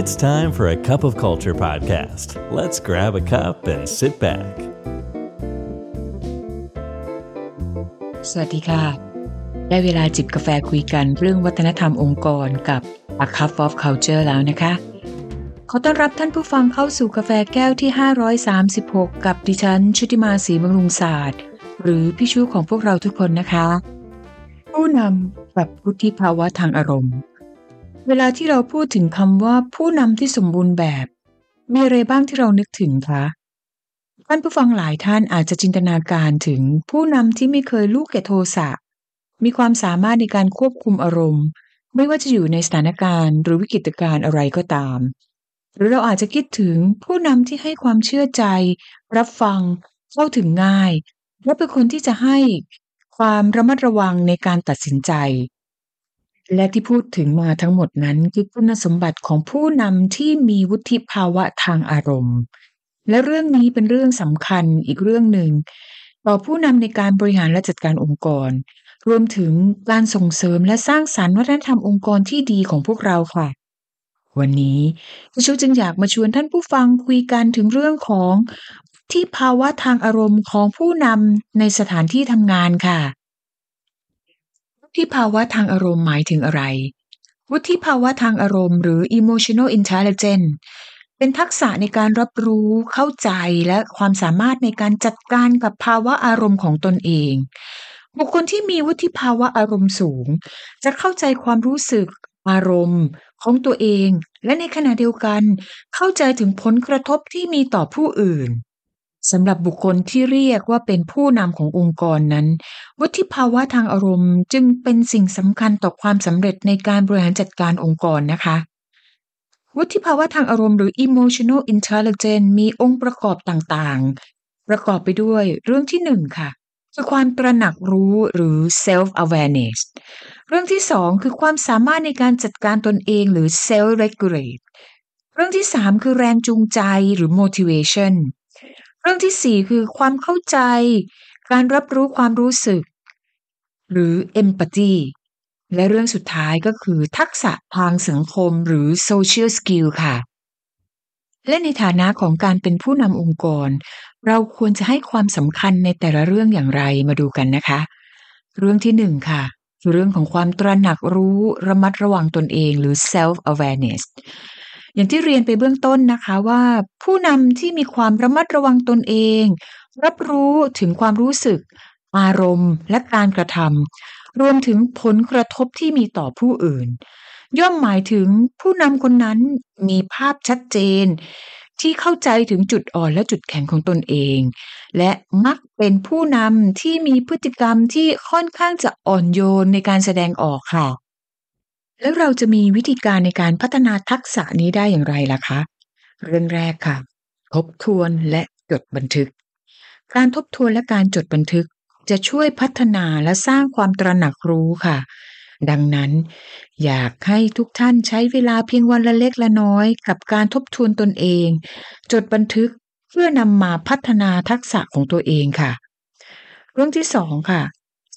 It's time for a cup of culture podcast. Let's grab a cup and sit back. สวัสดีค่ะ ได้เวลาจิบกาแฟคุยกันเรื่องวัฒนธรรมองค์กรกับ A Cup of Culture แล้วนะคะ ขอต้อนรับท่านผู้ฟังเข้าสู่กาแฟแก้วที่ 536 กับดิฉัน ชุติมาศรีบำรุงศาสตร์ หรือพี่ชูของพวกเราทุกคนนะคะ ผู้นำกับวุฒิภาวะทางอารมณ์ เวลาที่เราพูดถึงคำว่าผู้นำที่สมบูรณ์แบบ มีอะไรบ้างที่เรานึกถึงคะท่านผู้ฟังหลายท่านอาจจะจินตนาการถึงผู้นำที่ไม่เคยลูกแก่โทสะ มีความสามารถในการควบคุมอารมณ์ ไม่ว่าจะอยู่ในสถานการณ์หรือวิกฤตการณ์อะไรก็ตาม หรือเราอาจจะคิดถึงผู้นำที่ให้ความเชื่อใจ รับฟัง เข้าถึงง่าย และเป็นคนที่จะให้ความระมัดระวังในการตัดสินใจ และที่พูดถึงมาทั้งหมดนั้นคือคุณสมบัติของผู้นำที่มีวุฒิภาวะทางอารมณ์ และเรื่องนี้เป็นเรื่องสำคัญอีกเรื่องหนึ่ง ต่อผู้นำในการบริหารและจัดการองค์กร รวมถึงการส่งเสริมและสร้างสรรค์วัฒนธรรมองค์กรที่ดีของพวกเราค่ะ วันนี้ดิฉันจึงอยากมาชวนท่านผู้ฟังคุยกันถึงเรื่องของที่ภาวะทางอารมณ์ของผู้นำในสถานที่ทำงานค่ะ วุฒิภาวะทางอารมณ์หมายถึงอะไร วุฒิภาวะทางอารมณ์หรือ emotional intelligence เป็นทักษะในการรับรู้เข้าใจและความสามารถในการจัดการกับภาวะอารมณ์ของตนเอง บุคคลที่มีวุฒิภาวะอารมณ์สูง จะเข้าใจความรู้สึกอารมณ์ของตัวเอง และในขณะเดียวกันเข้าใจถึงผลกระทบที่มีต่อผู้อื่น สำหรับบุคคลที่เรียกว่าเป็นผู้นำขององค์กรนั้น วุฒิภาวะทางอารมณ์จึงเป็นสิ่งสำคัญต่อความสำเร็จในการบริหารจัดการองค์กรนะคะ วุฒิภาวะทางอารมณ์หรือ emotional intelligence มีองค์ประกอบต่างๆ ประกอบไปด้วยเรื่องที่หนึ่งค่ะคือความตระหนักรู้หรือ self awareness เรื่องที่สองคือความสามารถในการจัดการตนเองหรือ self regulate เรื่องที่สามคือแรงจูงใจหรือ motivation เรื่องที่สี่คือความเข้าใจ การรับรู้ความรู้สึก หรือ empathy และเรื่องสุดท้ายก็คือทักษะทางสังคมหรือ social skill ค่ะ และในฐานะของการเป็นผู้นำองค์กร เราควรจะให้ความสำคัญในแต่ละเรื่องอย่างไรมาดูกันนะคะ เรื่องที่หนึ่งค่ะคือเรื่องของความตระหนักรู้ระมัดระวังตนเองหรือ self awareness อย่างที่เรียนไปเบื้องต้นนะคะว่า ผู้นำที่มีความระมัดระวังตนเอง รับรู้ถึงความรู้สึก อารมณ์ และการกระทำรวมถึงผลกระทบที่มีต่อผู้อื่น ย่อมหมายถึงผู้นำคนนั้นมีภาพชัดเจน ที่เข้าใจถึงจุดอ่อนและจุดแข็งของตนเอง และมักเป็นผู้นำที่มีพฤติกรรมที่ค่อนข้างจะอ่อนโยนในการแสดงออกค่ะ แล้วเราจะมีวิธีการในการพัฒนาทักษะนี้ได้อย่างไรล่ะคะ เรื่องแรกค่ะ ทบทวนและจดบันทึก การทบทวนและการจดบันทึกจะช่วยพัฒนาและสร้างความตระหนักรู้ค่ะ ดังนั้น อยากให้ทุกท่านใช้เวลาเพียงวันละเล็กละน้อย กับการทบทวนตนเอง จดบันทึกเพื่อนำมาพัฒนาทักษะของตัวเองค่ะ เรื่องที่สองค่ะ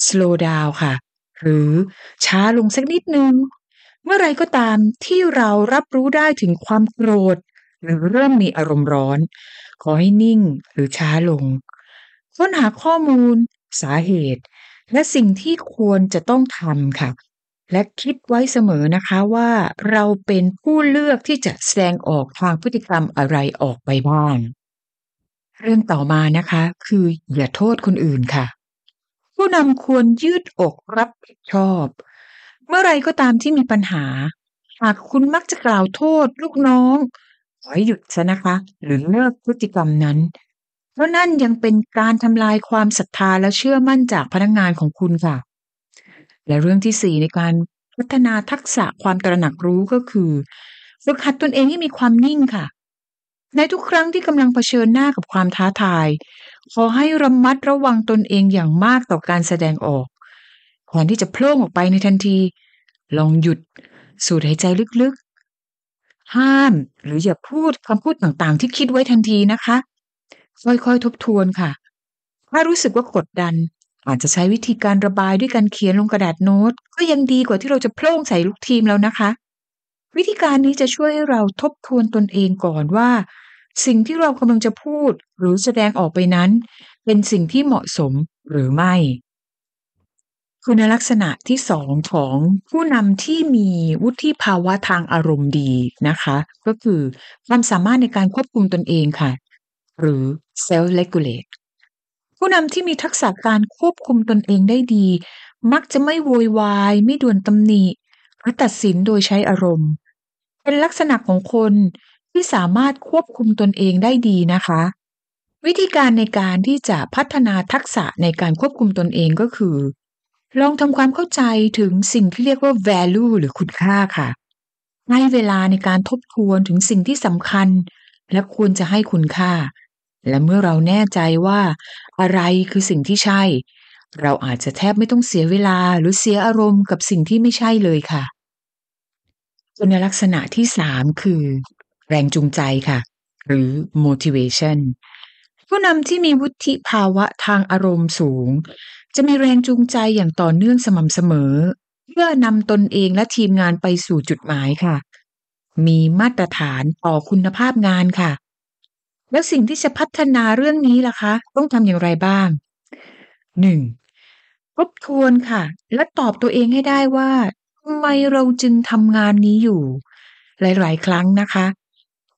slow down ค่ะ หรือช้าลงสักนิดนึง มื่อไรก็ตามที่เรารับรู้ได้ถึงความโกรธ หรือเริ่มมีอารมณ์ร้อน ขอให้นิ่งหรือช้าลง ค้นหาข้อมูล สาเหตุ และสิ่งที่ควรจะต้องทำค่ะ และคิดไว้เสมอนะคะว่าเราเป็นผู้เลือกที่จะแสดงออกทางพฤติกรรมอะไรออกไปบ้าง เรื่องต่อมานะคะ คืออย่าโทษคนอื่นค่ะ ผู้นำควรยืดอกรับผิดชอบ เมื่อไรก็ตามที่มีปัญหา หากคุณมักจะกล่าวโทษลูกน้อง ขอให้หยุดซะนะคะ หรือเลิกพฤติกรรมนั้น เพราะนั่นยังเป็นการทำลายความศรัทธาและเชื่อมั่นจากพนักงานของคุณค่ะ และเรื่องที่สี่ในการพัฒนาทักษะความตระหนักรู้ก็คือฝึกหัดตนเองให้มีความนิ่งค่ะ ในทุกครั้งที่กำลังเผชิญหน้ากับความท้าทาย ขอให้ระมัดระวังตนเองอย่างมากต่อการแสดงออกก่อนที่จะโพล่งออกไปในทันที ลองหยุด สูดหายใจลึกๆ ห้าม หรืออย่าพูดคำพูดต่างๆ ที่คิดไว้ทันทีนะคะ ค่อยๆ ทบทวนค่ะ ถ้ารู้สึกว่ากดดัน อาจจะใช้วิธีการระบายด้วยการเขียนลงกระดาษโน้ต ก็ยังดีกว่าที่เราจะโพล่งใส่ลูกทีมแล้วนะคะ วิธีการนี้จะช่วยให้เราทบทวนตนเองก่อนว่า สิ่งที่เรากำลังจะพูดหรือแสดงออกไปนั้น เป็นสิ่งที่เหมาะสมหรือไม่ คุณลักษณะที่สองของผู้นำที่มีวุฒิภาวะทางอารมณ์ดีนะคะ ก็คือความสามารถในการควบคุมตนเองค่ะ หรือ self regulate ผู้นำที่มีทักษะการควบคุมตนเองได้ดี มักจะไม่โวยวาย ไม่ด่วนตำหนิหรือตัดสินโดยใช้อารมณ์ เป็นลักษณะของคนที่สามารถควบคุมตนเองได้ดีนะคะ วิธีการในการที่จะพัฒนาทักษะในการควบคุมตนเองก็คือ ลองทำความเข้าใจถึงสิ่งที่เรียกว่า value หรือคุณค่าค่ะ ให้เวลาในการทบทวนถึงสิ่งที่สำคัญ และควรจะให้คุณค่า และเมื่อเราแน่ใจว่า อะไรคือสิ่งที่ใช่ เราอาจจะแทบไม่ต้องเสียเวลาหรือเสียอารมณ์กับสิ่งที่ไม่ใช่เลยค่ะคุณลักษณะที่สามคือ แรงจูงใจค่ะ หรือ motivation ผู้นำที่มีวุฒิภาวะทางอารมณ์สูง จะมีแรงจูงใจอย่างต่อเนื่องสม่ำเสมอ เพื่อนำตนเองและทีมงานไปสู่จุดหมายค่ะ มีมาตรฐานต่อคุณภาพงานค่ะ แล้วสิ่งที่จะพัฒนาเรื่องนี้ล่ะคะ ต้องทำอย่างไรบ้าง 1. ทบทวนค่ะ และตอบตัวเองให้ได้ว่าทำไมเราจึงทำงานนี้อยู่ หลาย ๆ ครั้งนะคะ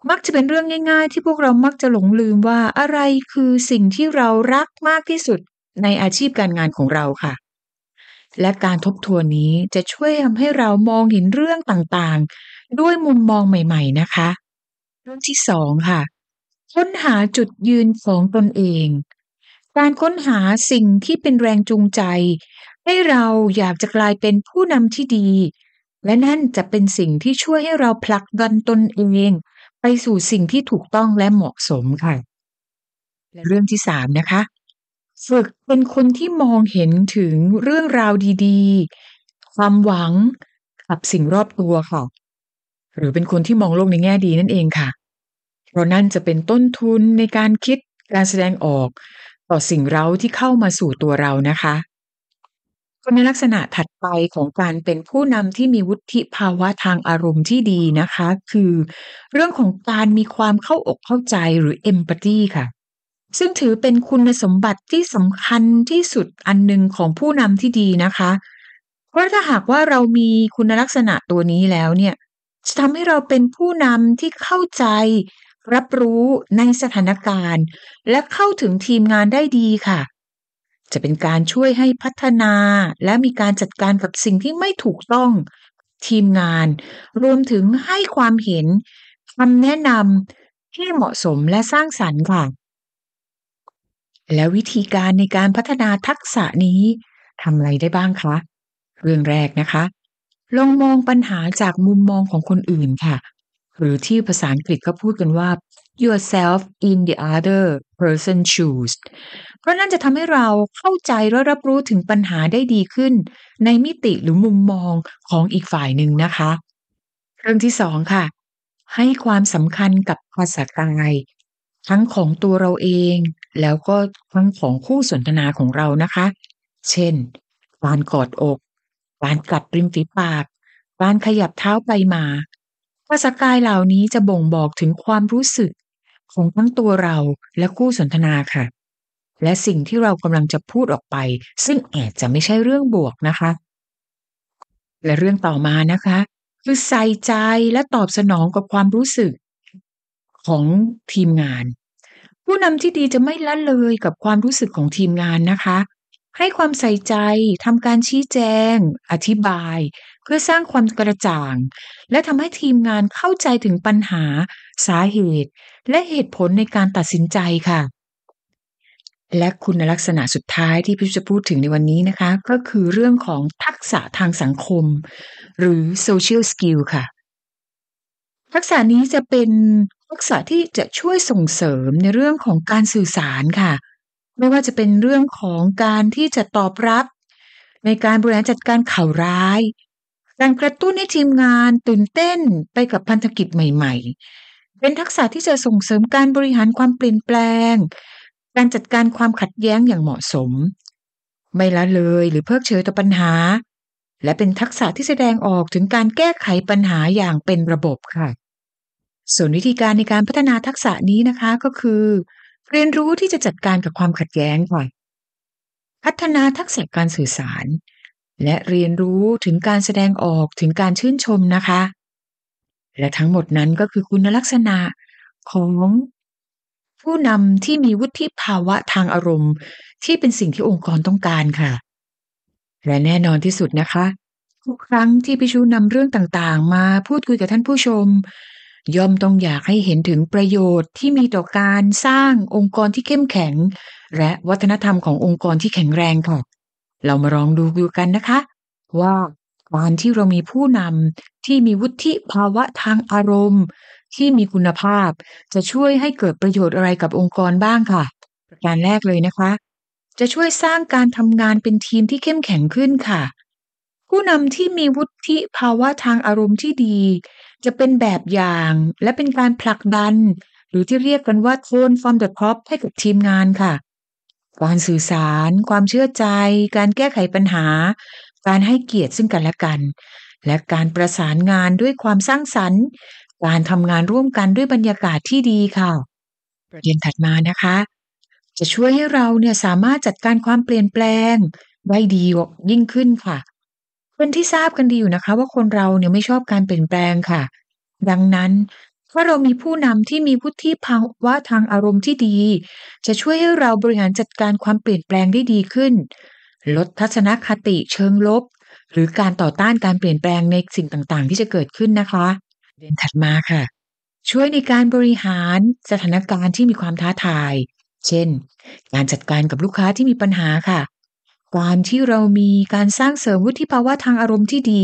มักจะเป็นเรื่องง่าย ๆ ที่พวกเรามักจะหลงลืมว่าอะไรคือสิ่งที่เรารักมากที่สุด ในอาชีพการงานของเราค่ะ และการทบทวนนี้จะช่วยทำให้เรามองเห็นเรื่องต่างๆ ด้วยมุมมองใหม่ๆนะคะ เรื่องที่สองค่ะ ค้นหาจุดยืนของตนเอง การค้นหาสิ่งที่เป็นแรงจูงใจ ให้เราอยากจะกลายเป็นผู้นำที่ดี และนั่นจะเป็นสิ่งที่ช่วยให้เราผลักดันตนเอง ไปสู่สิ่งที่ถูกต้องและเหมาะสมค่ะและเรื่องที่สามนะคะ ฝึกเป็นคนที่มองเห็นถึงเรื่องราวดีๆ ความหวังกับสิ่งรอบตัวค่ะหรือเป็นคนที่มองโลกในแง่ดีนั่นเองค่ะ เพราะนั่นจะเป็นต้นทุนในการคิดการแสดงออก ต่อสิ่งเร้าที่เข้ามาสู่ตัวเรานะคะคุณลักษณะถัดไปของการเป็นผู้นำที่มีวุฒิภาวะทางอารมณ์ที่ดีนะคะ คือ เรื่องของการมีความเข้าอกเข้าใจหรือ empathy ค่ะ ซึ่งถือเป็นคุณสมบัติที่สำคัญที่สุดอันหนึ่งของผู้นำที่ดีนะคะ เพราะถ้าหากว่าเรามีคุณลักษณะตัวนี้แล้วเนี่ยจะทำให้เราเป็นผู้นำที่เข้าใจ รับรู้ในสถานการณ์ และเข้าถึงทีมงานได้ดีค่ะ จะเป็นการช่วยให้พัฒนาและมีการจัดการกับสิ่งที่ไม่ถูกต้อง ทีมงาน รวมถึงให้ความเห็นคำแนะนำที่เหมาะสมและสร้างสรรค์ค่ะ แล้ววิธีการในการพัฒนาทักษะนี้ทำอะไรได้บ้างคะ เรื่องแรกนะคะ ลองมองปัญหาจากมุมมองของคนอื่นค่ะ หรือที่ภาษาอังกฤษก็พูดกันว่า yourself in the other person's shoes เพราะนั่นจะทำให้เราเข้าใจและรับรู้ถึงปัญหาได้ดีขึ้น ในมิติหรือมุมมองของอีกฝ่ายหนึ่งนะคะ เรื่องที่สองค่ะ ให้ความสำคัญกับภาษากายทั้งของตัวเราเอง แล้วก็ทั้งของคู่สนทนาของเรานะคะ เช่น การกอดอก การกัดริมฝีปาก การขยับเท้าไปมา ภาษากายเหล่านี้จะบ่งบอกถึงความรู้สึกของทั้งตัวเราและคู่สนทนาค่ะ และสิ่งที่เรากำลังจะพูดออกไป ซึ่งอาจจะไม่ใช่เรื่องบวกนะคะ และเรื่องต่อมานะคะ คือใส่ใจและตอบสนองกับความรู้สึกของทีมงาน ผู้นำที่ดีจะไม่ละเลยกับความรู้สึกของทีมงานนะคะ ให้ความใส่ใจทำการชี้แจง อธิบาย เพื่อสร้างความกระจ่าง และทำให้ทีมงานเข้าใจถึงปัญหา สาเหตุ และเหตุผลในการตัดสินใจค่ะ และคุณลักษณะสุดท้ายที่พี่จะพูดถึงในวันนี้นะคะ ก็คือเรื่องของทักษะทางสังคม หรือ social skill ค่ะทักษะนี้จะเป็น ทักษะที่จะช่วยส่งเสริมในเรื่องของการสื่อสารค่ะ ไม่ว่าจะเป็นเรื่องของการที่จะตอบรับ ในการบริหารจัดการข่าวร้าย การกระตุ้นให้ทีมงานตื่นเต้นไปกับพันธกิจใหม่ ๆ เป็นทักษะที่จะส่งเสริมการบริหารความเปลี่ยนแปลง การจัดการความขัดแย้งอย่างเหมาะสม ไม่ละเลยหรือเพิกเฉยต่อปัญหา และเป็นทักษะที่แสดงออกถึงการแก้ไขปัญหาอย่างเป็นระบบค่ะ ส่วนวิธีการในการพัฒนาทักษะนี้นะคะก็คือ เรียนรู้ที่จะจัดการกับความขัดแย้งค่ะพัฒนาทักษะการสื่อสาร และเรียนรู้ถึงการแสดงออกถึงการชื่นชมนะคะ และทั้งหมดนั้นก็คือคุณลักษณะของผู้นำที่มีวุฒิภาวะทางอารมณ์ ที่เป็นสิ่งที่องค์กรต้องการค่ะ และแน่นอนที่สุดนะคะ ทุกครั้งที่พิชูนำเรื่องต่างๆ มาพูดคุยกับท่านผู้ชม ย่อมต้องอยากให้เห็นถึงประโยชน์ที่มีต่อการสร้างองค์กรที่เข้มแข็ง และวัฒนธรรมขององค์กรที่แข็งแรงค่ะ เรามาลองดูดูกันนะคะ ว่าการที่เรามีผู้นำที่มีวุฒิภาวะทางอารมณ์ ที่มีคุณภาพ จะช่วยให้เกิดประโยชน์อะไรกับองค์กรบ้างค่ะ ประการแรกเลยนะคะ จะช่วยสร้างการทำงานเป็นทีมที่เข้มแข็งขึ้นค่ะ ผู้นำที่มีวุฒิภาวะทางอารมณ์ที่ดี จะเป็นแบบอย่างและเป็นการผลักดัน หรือที่เรียกกันว่า tone from the top ให้กับทีมงานค่ะ การสื่อสาร ความเชื่อใจ การแก้ไขปัญหา การให้เกียรติซึ่งกันและกัน และการประสานงานด้วยความสร้างสรรค์การทำงานร่วมกันด้วยบรรยากาศที่ดีค่ะ ประเด็นถัดมานะคะ จะช่วยให้เราเนี่ยสามารถจัดการความเปลี่ยนแปลงได้ดียิ่งขึ้นค่ะ เป็นที่ทราบกันดีอยู่นะคะว่าคนเราเนี่ยไม่ชอบการเปลี่ยนแปลงค่ะ ดังนั้นถ้าเรามีผู้นำที่มีวุฒิภาวะทางอารมณ์ที่ดี จะช่วยให้เราบริหารจัดการความเปลี่ยนแปลงได้ดีขึ้น ลดทัศนคติเชิงลบ หรือการต่อต้านการเปลี่ยนแปลงในสิ่งต่างๆ ที่จะเกิดขึ้นนะคะเรียนถัดมาค่ะ ช่วยในการบริหารสถานการณ์ที่มีความท้าทาย เช่น การจัดการกับลูกค้าที่มีปัญหาค่ะ การที่เรามีการสร้างเสริมวุฒิภาวะทางอารมณ์ที่ดี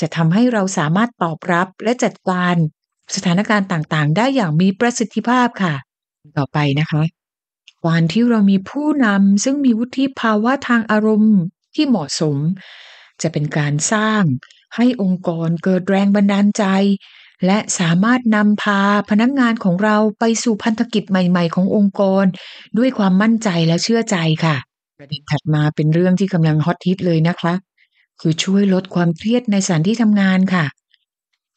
จะทำให้เราสามารถตอบรับและจัดการสถานการณ์ต่างๆ ได้อย่างมีประสิทธิภาพค่ะ ต่อไปนะคะการที่เรามีผู้นำซึ่งมีวุฒิภาวะทางอารมณ์ที่เหมาะสม จะเป็นการสร้างให้องค์กรเกิดแรงบันดาลใจ และสามารถนำพาพนักงานของเราไปสู่พันธกิจใหม่ ๆ ขององค์กร ด้วยความมั่นใจและเชื่อใจค่ะ ประเด็นถัดมาเป็นเรื่องที่กำลังฮอตฮิตเลยนะคะ คือช่วยลดความเครียดในสถานที่ทำงานค่ะ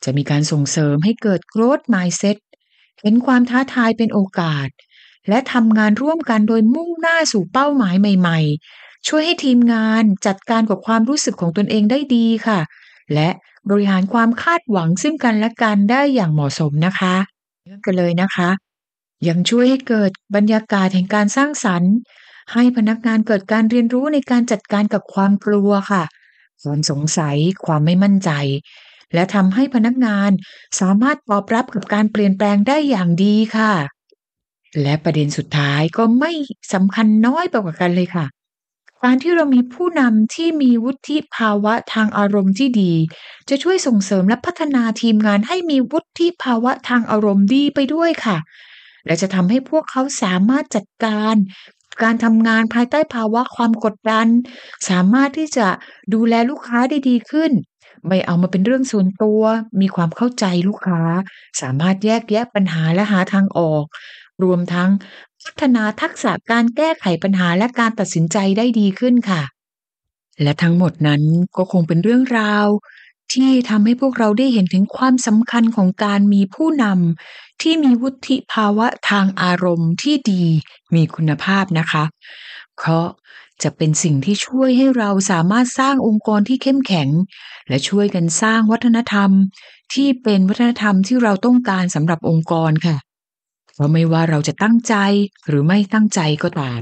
จะมีการส่งเสริมให้เกิด growth mindset เห็นความท้าทายเป็นโอกาส และทำงานร่วมกันโดยมุ่งหน้าสู่เป้าหมายใหม่ ๆ ช่วยให้ทีมงานจัดการกับความรู้สึกของตนเองได้ดีค่ะ และบริหารความคาดหวังซึ่งกันและกันได้อย่างเหมาะสมนะคะเรื่องกันเลยนะคะ ยังช่วยให้เกิดบรรยากาศแห่งการสร้างสรรค์ ให้พนักงานเกิดการเรียนรู้ในการจัดการกับความกลัวค่ะ ความสงสัย ความไม่มั่นใจ และทำให้พนักงานสามารถตอบรับกับการเปลี่ยนแปลงได้อย่างดีค่ะ และประเด็นสุดท้ายก็ไม่สำคัญน้อยไปกว่ากันเลยค่ะ การที่เรามีผู้นำที่มีวุฒิภาวะทางอารมณ์ที่ดี จะช่วยส่งเสริมและพัฒนาทีมงานให้มีวุฒิภาวะทางอารมณ์ดีไปด้วยค่ะและจะทำให้พวกเขาสามารถจัดการ การทำงานภายใต้ภาวะความกดดัน สามารถที่จะดูแลลูกค้าได้ดีขึ้น ไม่เอามาเป็นเรื่องส่วนตัว มีความเข้าใจลูกค้า สามารถแยกแยะปัญหาและหาทางออก รวมทั้งพัฒนาทักษะการแก้ไขปัญหาและการตัดสินใจได้ดีขึ้นค่ะ และทั้งหมดนั้นก็คงเป็นเรื่องราว ที่ทำให้พวกเราได้เห็นถึงความสำคัญของการมีผู้นำที่มีวุฒิภาวะทางอารมณ์ที่ดีมีคุณภาพนะคะ เพราะจะเป็นสิ่งที่ช่วยให้เราสามารถสร้างองค์กรที่เข้มแข็ง และช่วยกันสร้างวัฒนธรรม ที่เป็นวัฒนธรรมที่เราต้องการสำหรับองค์กรค่ะ เพราะไม่ว่าเราจะตั้งใจหรือไม่ตั้งใจก็ตาม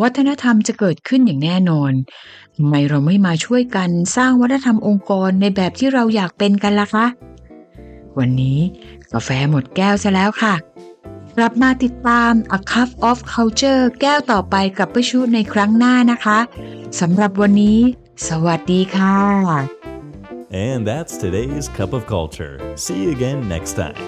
วัฒนธรรมจะเกิดขึ้นอย่างแน่นอนทำไมเราไม่มาช่วยกันสร้างวัฒนธรรมองค์กรในแบบที่เราอยากเป็นกันล่ะคะ วันนี้กาแฟหมดแก้วซะแล้วค่ะ กลับมาติดตาม A Cup of Culture แก้วต่อไปกับประชุในครั้งหน้านะคะสำหรับวันนี้ สวัสดีค่ะ And that's today's Cup of Culture. See you again next time.